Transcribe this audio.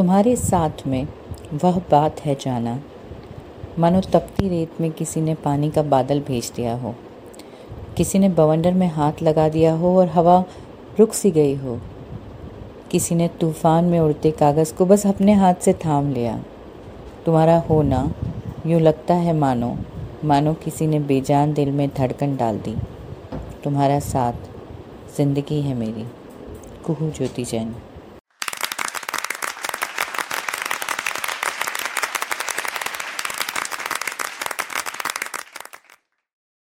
तुम्हारे साथ में वह बात है जाना। मानो तपती रेत में किसी ने पानी का बादल भेज दिया हो। किसी ने बवंडर में हाथ लगा दिया हो और हवा रुक सी गई हो। किसी ने तूफ़ान में उड़ते कागज़ को बस अपने हाथ से थाम लिया। तुम्हारा होना यूँ लगता है मानो मानो किसी ने बेजान दिल में धड़कन डाल दी। तुम्हारा साथ ज़िंदगी है मेरी। कुहू ज्योति जैन।